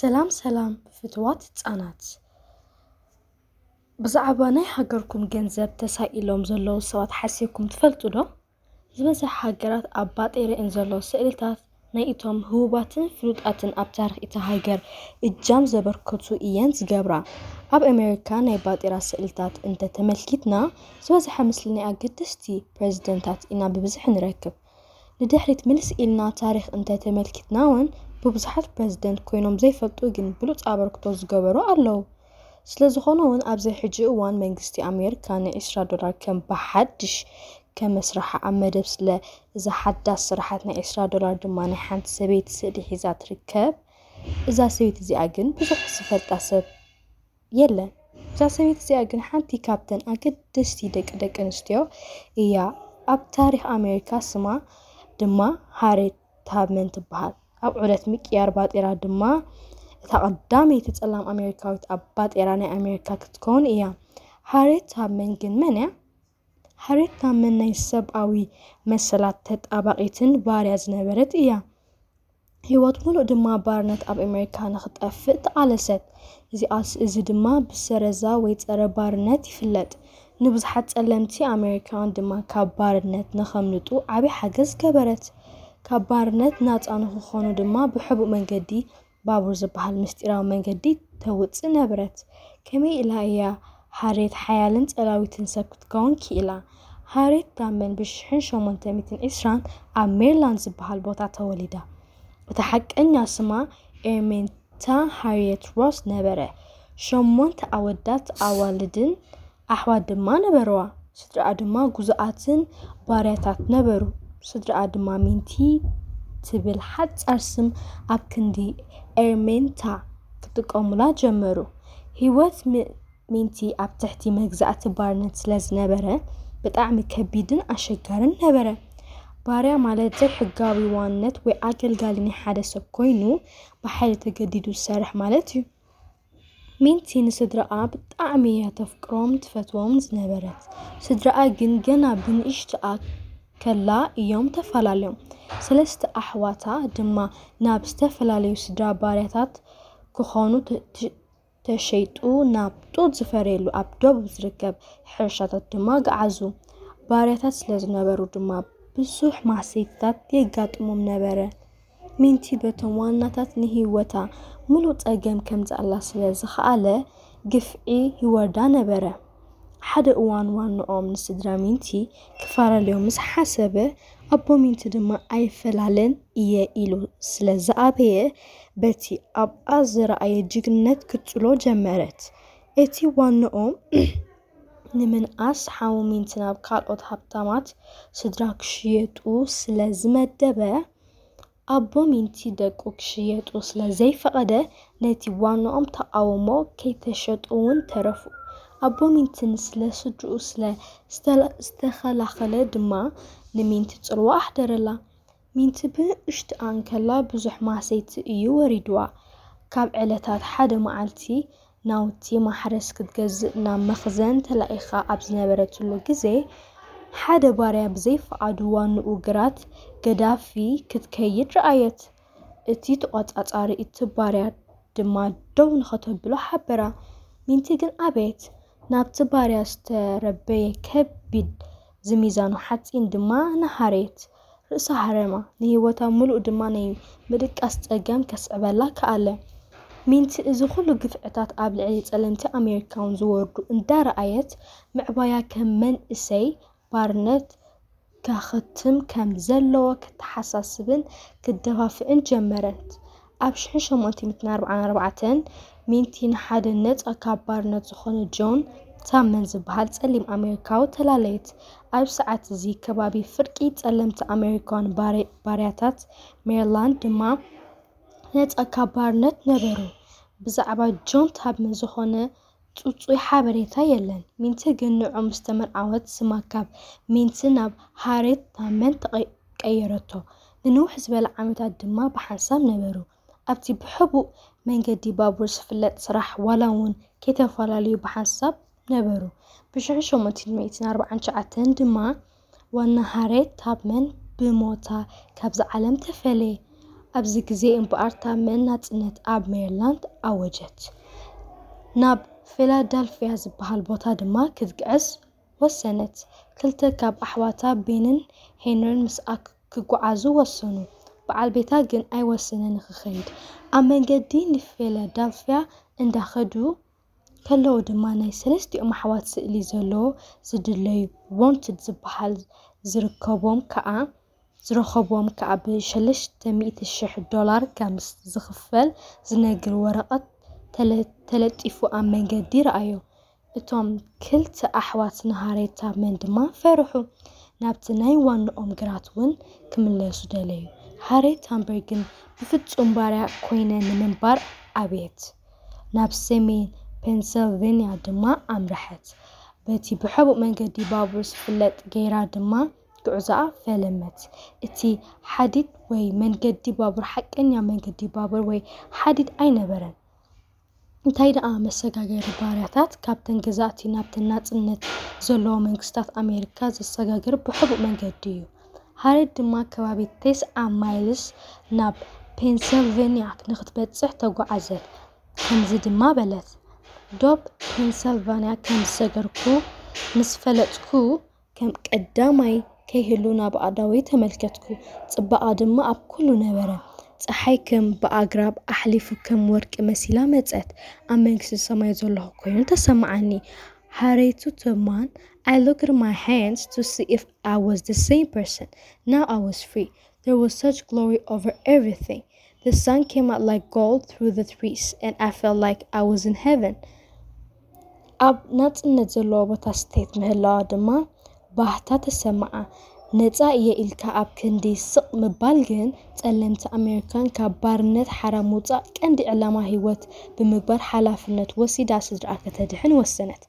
ሰላም ሰላም ፍትዋት ህፃናት ብዛዕባ ናይ ሃገርኩም ገንዘብ ተሳኢሎም ዘለዉ ሰባት ሓሲብኩም ትፈልጡ ዶ? ዝበዝሐ ሃገራት ኣብ ባጤረአን ዘለዉ ስእልታት ናይ እቶም ህቡባትን ፍሉጣትን ኣብ ታሪኽ እታ ሃገር እጃም ዘበርከቱ እየን ዝገብራ፡፡ ኣብ ኣሜሪካ ናይ ባጤራ ስእልታት እንተተመልኪትና ዝበዝሐ ምስሊ ናይ ኣገደስቲ ፕረዝደንታት ኢና ብብዝሒ ንረክብ፡፡ ንድሕሪት ምልስ ኢልና ታሪኽ እንተተመልኪትና እውን ብብዙሓት ፕረዝደንት ኮይኖም ዘይፈልጡ ግን ብሉፅ ኣበርክቶ ዝገበሩ ኣለዉ፡፡ ስለዝኾነ እውን ኣብዚ ሕጂ እዋን መንግስቲ ኣሜሪካ ንዒስራ ዶላር ከም ብሓዱሽ ከመስርሓ ኣብ መደብ ስለ እዛ ሓዳስ ስራሓት ናይ ዒስራ ዶላር ድማ ናይ ሓንቲ ሰበይቲ ስእሊ ሒዛ ትርከብ፡፡ እዛ ሰበይቲ እዚኣ ግን ብዙሕ ዝፈልጣ ሰብ የለን፡፡ እዛ ሰበይቲ እዚኣ ግን ሓንቲ ካብተን ኣገደስቲ ደቂ ደቂ ኣንስትዮ እያ፡፡ ኣብ ታሪኽ ኣሜሪካ ስማ ድማ ሃሬት ታብመን ትበሃል፡፡ ኣብ ዑደት ምቅያር ባጤራ ድማ እታ ቀዳመይቲ ፀላም ኣሜሪካዊት ኣብ ባጤራ ናይ ኣሜሪካ ክትከውን እያ፡፡ ሃሬት ታብመን ግን መን እያ? ሃሬት ታብመን ናይ ሰብኣዊ መሰላት ተጣባቒትን ባርያ ዝነበረት እያ፡፡ ሂወት ሙሉእ ድማ ባርነት ኣብ ኣሜሪካ ንኽጠፍእ ተቓለሰት፡፡ እዚኣስ እዚ ድማ ብሰረዛ ወይ ፀረ ባርነት ይፍለጥ፡፡ ንብዙሓት ፀለምቲ ኣሜሪካውያን ድማ ካብ ባርነት ንኸምልጡ ዓብዪ ሓገዝ ገበረት፡፡ ካብ ባርነት ናፃ ንክኾኑ ድማ ብሕቡእ መንገዲ ባቡር ዝበሃል ምስጢራዊ መንገዲ ተውፅእ ነበረት፡፡ ከመይ ኢላ እያ? ሃሬት ሓያልን ፀላዊትን ሰብ ክትከውን ክኢላ? ሃሬት ታብመን ብ1820 ኣብ ሜሪላንድ ዝበሃል ቦታ ተወሊዳ፡፡ እቲ ሓቀኛ ስማ ኤርሜንታ ሃርየት ሮስ ነበረ፡፡ ሸሞንተ ኣወዳት ኣዋልድን ኣሕዋት ድማ ነበርዋ፡፡ ስድርኣ ድማ ጉዙኣትን ባርያታት ነበሩ፡፡ ስድርኣ ድማ ሚንቲ ትብል ሓፃር ስም ኣብ ክንዲ ኤርሜንታ ክጥቀሙላ ጀመሩ፡፡ ሂወት ሚንቲ ኣብ ትሕቲ መግዛእቲ ባርነት ስለ ዝነበረ ብጣዕሚ ከቢድን ኣሸጋርን ነበረ፡፡ ባርያ ማለት ዘይሕጋዊ ዋንነት ወይ ኣገልጋሊ ናይ ሓደ ሰብ ኮይኑ ብሓይሊ ተገዲዱ ዝሰርሕ ማለት እዩ፡፡ ሚንቲ ንስድርኣ ብጣዕሚ እያ ተፍቅሮምን ትፈትዎምን ዝነበረት፡፡ ስድርኣ ግን ገና ብንእሽትኣ ከላ እዮም ተፈላልዮም፡፡ ሰለስተ ኣሕዋታ ድማ ናብ ዝተፈላለዩ ስድራ ባርያታት ክኾኑ ተሸይጡ ናብ ጡጥ ዝፈርየሉ ኣብ ደቡብ ዝርከብ ሕርሻታት ድማ ገዓዙ፡፡ ባርያታት ስለ ዝነበሩ ድማ ብዙሕ ማህሰይትታት የጋጥሞም ነበረ፡፡ ሚንቲ በቶም ዋናታት ንሂወታ ሙሉእ ፀገም ከምፅኣላ ስለ ዝኸኣለ ግፍዒ ይወርዳ ነበረ፡፡ ሓደ እዋን ዋንኦም ንስድራ ሚንቲ ክፋላለዮም ምስ ሓሰበ ኣቦ ሚንቲ ድማ ኣይፈላለን እየ ኢሉ ስለ ዝኣበየ በቲ ኣብኣ ዝረኣየ ጅግንነት ክፅሎ ጀመረት፡፡ እቲ ዋንኦም ንምንኣስ ሓው ሚንቲ ናብ ካልኦት ሃፍታማት ስድራ ክሽየጡ ስለ ዝመደበ ኣቦ ሚንቲ ደቁ ክሽየጡ ስለ ዘይፈቐደ ነቲ ዋንኦም ተቓውሞ ከይተሸጡ እውን ተረፉ፡፡ ኣቦ ሚንቲ ንስለ ስድርኡ ስለ ዝተኸላኸለ ድማ ንሚንቲ ፅልዋ ኣሕደረላ፡፡ ሚንቲ ብንኡሽትኣ እንከላ ብዙሕ ማሰይቲ እዩ ወሪድዋ፡፡ ካብ ዕለታት ሓደ መዓልቲ ናውቲ ማሕረስ ክትገዝእ ናብ መኽዘን ተላኢኻ ኣብ ዝነበረትሉ ግዜ ሓደ ባርያ ብዘይፍቓዱ ዋንኡ ግራት ገዳፊ ክትከይድ ረኣየት፡፡ እቲ ተቆፃፃሪ እቲ ባርያ ድማ ደው ንኸተብሎ ሓበራ፡፡ ሚንቲ ግን ኣበየት ናብቲ ባርያ ዝተረበየ ከቢድ ዝሚዛኑ ሓፂን ድማ ንሃሬት ርእሳ ሃረማ፡፡ ንሂወታ ሙሉእ ድማ ናይ ምድቃስ ፀገም ከስዕበላ ከኣለ፡፡ ሚንቲ እዚ ኩሉ ግፍዕታት ኣብ ልዕሊ ፀለምቲ ኣሜሪካውያን ዝወርዱ እንዳረኣየት ምዕባያ ከም መንእሰይ ባርነት ከኽትም ከም ዘለዎ ክትሓሳስብን ክደፋፍእን ጀመረት፡፡ ኣብ 1844 ሚንቲ ንሓደ ነፃ ካብ ባርነት ዝኾነ ጆን ታብመን ዝበሃል ፀሊም ኣሜሪካዊ ተላለየት፡፡ ኣብ ሰዓት እዚ ከባቢ ፍርቂ ፀለምቲ ኣሜሪካውያን ባርያታት ሜሪላንድ ድማ ነፃ ካብ ነበሩ፡፡ ብዛዕባ ጆን ታብመን ዝኾነ ፅፁይ ሓበሬታ የለን፡፡ ሚንቲ ግን ንዖም ዝተመርዓወት ስማ ካብ ሚንቲ ናብ ሃሬት ታብመን ቀየረቶ፡፡ ንንውሕ ዝበለ ዓመታት ድማ ብሓንሳብ ነበሩ፡፡ ኣብቲ ብሕቡእ መንገዲ ባቡር ዝፍለጥ ስራሕ ዋላ እውን ከይተፈላለዩ ብሓንሳብ ነበሩ፡፡ ብ1849 ድማ ዋና ሃሬት ታብመን ብሞታ ካብዚ ዓለም ተፈለየ፡፡ ኣብዚ ግዜ እምበኣርታ መናፅነት ኣብ ሜሪላንድ ኣወጀት። ናብ ፊላደልፍያ ዝበሃል ቦታ ድማ ክትግዕዝ ወሰነት። ክልተ ካብ ኣሕዋታ ቤንን ሄነርን ምስኣ ክጓዓዙ ወሰኑ። በዓል ቤታ ግን ኣይወሰነን ንክኸይድ። ኣብ መንገዲ ንፊላደልፍያ እንዳኸዱ ከለዉ ድማ ናይ ሰለስቲኦም ኣሕዋት ስእሊ ዘለዎ ዝድለዩ ዋንትድ ዝበሃል ዝርከቦም ከዓ ዝረኸቦም ከዓ ብ600,000 ዶላር ከም ዝኽፈል ዝነግር ወረቐት ተለጢፉ ኣብ መንገዲ ረኣዩ። እቶም ክልተ ኣሕዋት ንሃሬታ መን ድማ ፈርሑ። ናብቲ ናይ ዋንኦም ግራት እውን ክምለሱ ደለዩ። ሃሬት ታብመን ግን ብፍጹም ባርያ ኮይነ ንምንባር ዓብየት። ናብ ሰሜን ፔንሰልቬንያ ድማ ኣምርሐት። በቲ ብሕቡእ መንገዲ ባቡር ዝፍለጥ ጌራ ድማ ጉዕዛኣ ፈለመት። እቲ ሓዲድ ወይ መንገዲ ባቡር ሓቀኛ መንገዲ ባቡር ወይ ሓዲድ ኣይነበረን። እንታይ ደኣ መሰጋገሪ ባርያታት ካብተን ገዛእቲ ናብተን ናጽነት ዘለዎ መንግስታት ኣሜሪካ ዘሰጋግር ብሕቡእ መንገዲ እዩ። ሃሬት ድማ ከባቢ ቴስዓ miles ናብ ፔንሰልቬንያ ንኽትበጽሕ ተጓዓዘት። ከምዚ ድማ በለት ዶብ ፔንሰልቫንያ ከም ዝሰገርኩ ምስ ፈለጥኩ ከም ቀዳማይ ከይህሉ ናብ ኣእዳወይ ተመልከትኩ። ጽባቐ ድማ ኣብ ኩሉ ነበረ። ፀሓይ ከም ብኣግራብ ኣሕሊፉ ከም ወርቂ መሲላ መፀት። ኣብ መንግስቲ ሰማይ ዘለኹ ኮይኑ ተሰምዓኒ። ሃሬቱ ትማን I looked at my hands to see if I was the same person. Now I was free. There was such glory over everything. The sun came out like gold through the trees and I felt like I was in heaven. ኣብ ናጽነት ዘለዎ ቦታ ስተት ምህላዋ ድማ ባህታ ተሰምዓ። ነፃ እየ ኢልካ ኣብ ክንዲ ስቕ ምባል ግን ጸለምቲ ኣሜሪካን ካብ ባርነት ሓራ ምውፃእ ቀንዲ ዕላማ ህይወት ብምግባር ሓላፍነት ወሲዳ ስድራ ከተድሕን ወሰነት።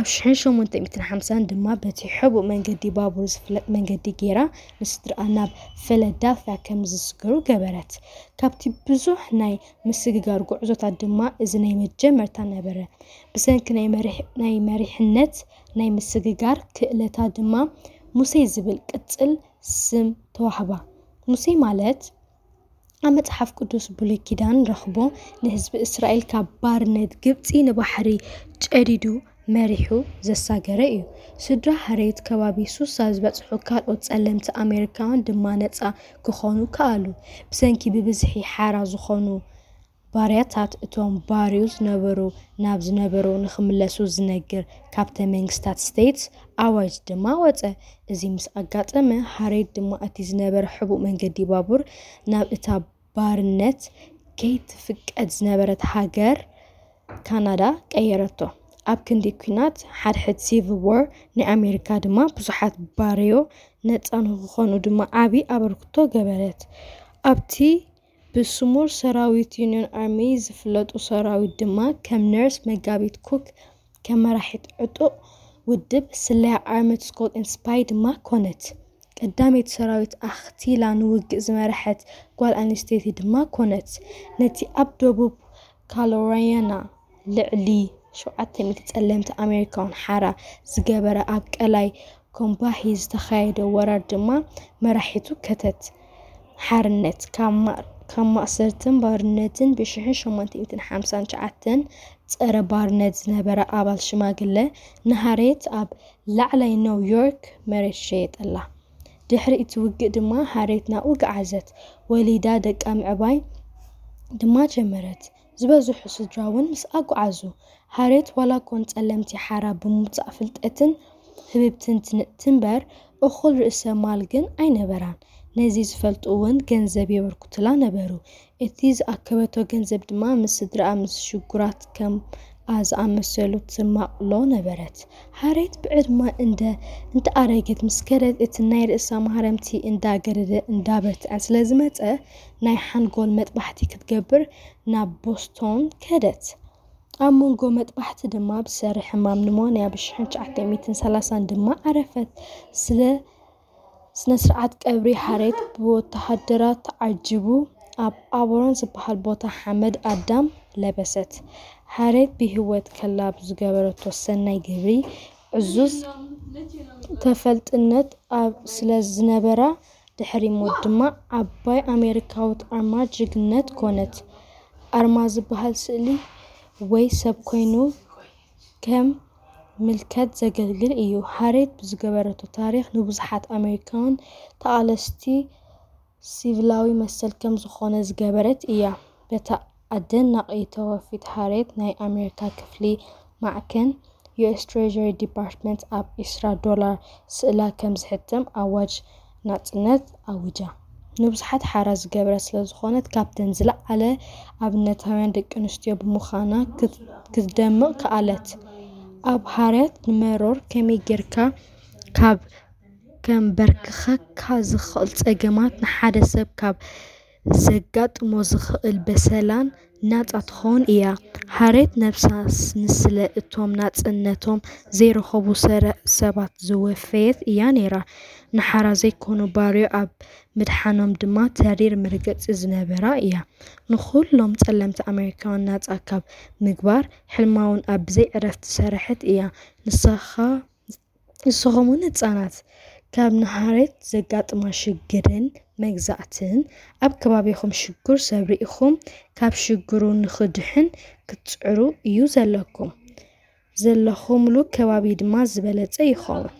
ኣብ 1850 ድማ በቲ ሕቡእ መንገዲ ባቡር ዝፍለጥ መንገዲ ጌራ ንስድራኣ ናብ ፊላደልፍያ ከም ዝስገሩ ገበረት። ካብቲ ብዙሕ ናይ ምስግጋር ጉዕዞታት ድማ እዚ ናይ መጀመርታ ነበረ። ብሰንኪ ናይ መሪሕነት ናይ ምስግጋር ክእለታ ድማ ሙሴ ዝብል ቅጽል ስም ተዋህባ። ሙሴ ማለት ኣብ መጽሓፍ ቅዱስ ብሉይ ኪዳን ረኽቦ ንህዝቢ እስራኤል ካብ ባርነት ግብፂ ንባሕሪ ጨዲዱ መሪሑ ዘሳገረ እዩ። ስድራ ሃሬት ከባቢ ሱሳ ዝበፅሑ ካልኦት ጸለምቲ ኣሜሪካውያን ድማ ነፃ ክኾኑ ከኣሉ። ብሰንኪ ብብዝሒ ሓራ ዝኾኑ ባርያታት እቶም ባርዩ ዝነበሩ ናብ ዝነበሩ ንኽምለሱ ዝነግር ካብተን መንግስታት ስቴትስ ኣዋጅ ድማ ወፀ። እዚ ምስ ኣጋጠመ ሃሬት ድማ እቲ ዝነበረ ሕቡእ መንገዲ ባቡር ናብ እታ ባርነት ከይትፍቀድ ዝነበረት ሃገር ካናዳ ቀየረቶ። ኣብ ክንዲ ኩናት ሓድሕድ civil war ናይ ድማ ብዙሓት ባርዮ ነፃ ንክኾኑ ድማ ዓብዪ ኣበርክቶ ገበረት። ኣብቲ ብስሙር ሰራዊት ዩኒዮን ኣርሚ ዝፍለጡ ሰራዊት ድማ ከም ነርስ መጋቢት ኩክ ከም መራሒት ዕጡቕ ውድብ ስለያ ኣርምድ ስኮት ኤንድ ስፓይ ድማ ኮነት። ቀዳመይቲ ሰራዊት ኣኽቲላ ንውግእ ዝመርሐት ጓል ኣንስተይቲ ድማ ኮነት። ነቲ ኣብ ደቡብ ካሮላይና ልዕሊ 700 ጸለምቲ ኣሜሪካውን ሓራ ዝገበረ ኣብ ቀላይ ኮምባሂ ዝተኻየደ ወራር ድማ መራሒቱ ከተት። ሓርነት ካብ ማእሰርትን ባርነትን ብ1859 ፀረ ባርነት ዝነበረ ኣባል ሽማግለ ንሃሬት ኣብ ላዕላይ ኒውዮርክ መሬት ሸየጠላ። ድሕሪ እቲ ውግእ ድማ ሃሬት ናብኡ ገዓዘት። ወሊዳ ደቃ ምዕባይ ድማ ጀመረት። ዝበዝሑ ስድራ እውን ምስኣ ጓዓዙ። ሃሬት ዋላ ኮን ጸለምቲ ሓራ ብምውፃእ ፍልጠትን ህብብትን ትንእትር እምበር ርእሰ ማል ግን ኣይነበራን። ነዚ ዝፈልጡ እውን ገንዘብ የበርክቱላ ነበሩ። እቲ ዝኣከበቶ ገንዘብ ድማ ምስ ስድራኣ ምስ ሽጉራት ከምኣ ዝኣመሰሉ ትማቕሎ ነበረት። ሃሬት ብዕድማ እንተኣረገት ምስ ከደት እቲ ናይ ርእሳ ማህረምቲ እንዳገደደ እንዳበርትዐን ስለ ዝመፀ ናይ ሓንጎል መጥባሕቲ ክትገብር ናብ ቦስቶን ከደት። ኣብ መንጎ መጥባሕቲ ድማ ብዝሰርሕ ሕማም ኒሞንያ ብ1930 ድማ ዓረፈት። ስለ ስነ ስርዓት ቀብሪ ሃሬት ብወተሃደራት ተዓጂቡ ኣብ ኣቦሮን ዝበሃል ቦታ ሓመድ ኣዳም ለበሰት። ሃሬት ብሂወት ከላ ብዝገበረቶ ሰናይ ግብሪ ዕዙዝ ተፈልጥነት ስለ ዝነበራ ድሕሪ ሞት ድማ ዓባይ ኣሜሪካዊት ኣርማ ጅግንነት ኮነት። ኣርማ ዝበሃል ስእሊ ወይ ሰብ ኮይኑ ከም ምልክት ዘገልግል እዩ። ሃሬት ብዝገበረቶ ታሪኽ ንብዙሓት ኣሜሪካውያን ተቓለስቲ ሲቪላዊ መሰል ከም ዝኾነ ዝገበረት እያ። በታ ኣደናቒ ተወፊት ሃሬት ናይ ኣሜሪካ ክፍሊ ማዕከን ዩኤስ ትሬዠሪ ዲፓርትመንት ኣብ 20 ዶላር ስእላ ከም ዝሕተም ኣዋጅ ናጽነት ኣውጃ። ንብዙሓት ሓራ ዝገበረት ስለ ዝኾነት ካብተን ዝለዓለ ኣብነታውያን ደቂ ኣንስትዮ ብምዃና ክትደምቕ ከኣለት። ኣብ ሃርያት ንመሮር ከመይ ጌርካ ካብ ከንበርክኸካ ዝኽእል ፀገማት ንሓደ ሰብ ካብ ዘጋጥሞ ዝኽእል በሰላን ናፃ ትኸውን እያ። ሃሬት ነብሳ ንስለ እቶም ናጽነቶም ዘይረኸቡ ሰባት ዝወፈየት እያ ነይራ። ንሓራ ዘይኮኑ ባርዮ ኣብ ምድሓኖም ድማ ተሪር መርገፂ ዝነበራ እያ። ንኹሎም ጸለምቲ ኣሜሪካውያን ናጻ ካብ ምግባር ሕልማ እውን ኣብ ብዘይ ዕረፍቲ ዝሰርሐት እያ። ንስኹም እውን ህፃናት ካብ ንሃሬት ዘጋጥማ ሽግርን መግዛእትን ኣብ ከባቢኹም ሽጉር ሰብ ሪኢኹም ካብ ሽግሩ ንኽድሕን ክትፅዕሩ እዩ ዘለኩም። ዘለኹምሉ ከባቢ ድማ ዝበለፀ ይኸውን።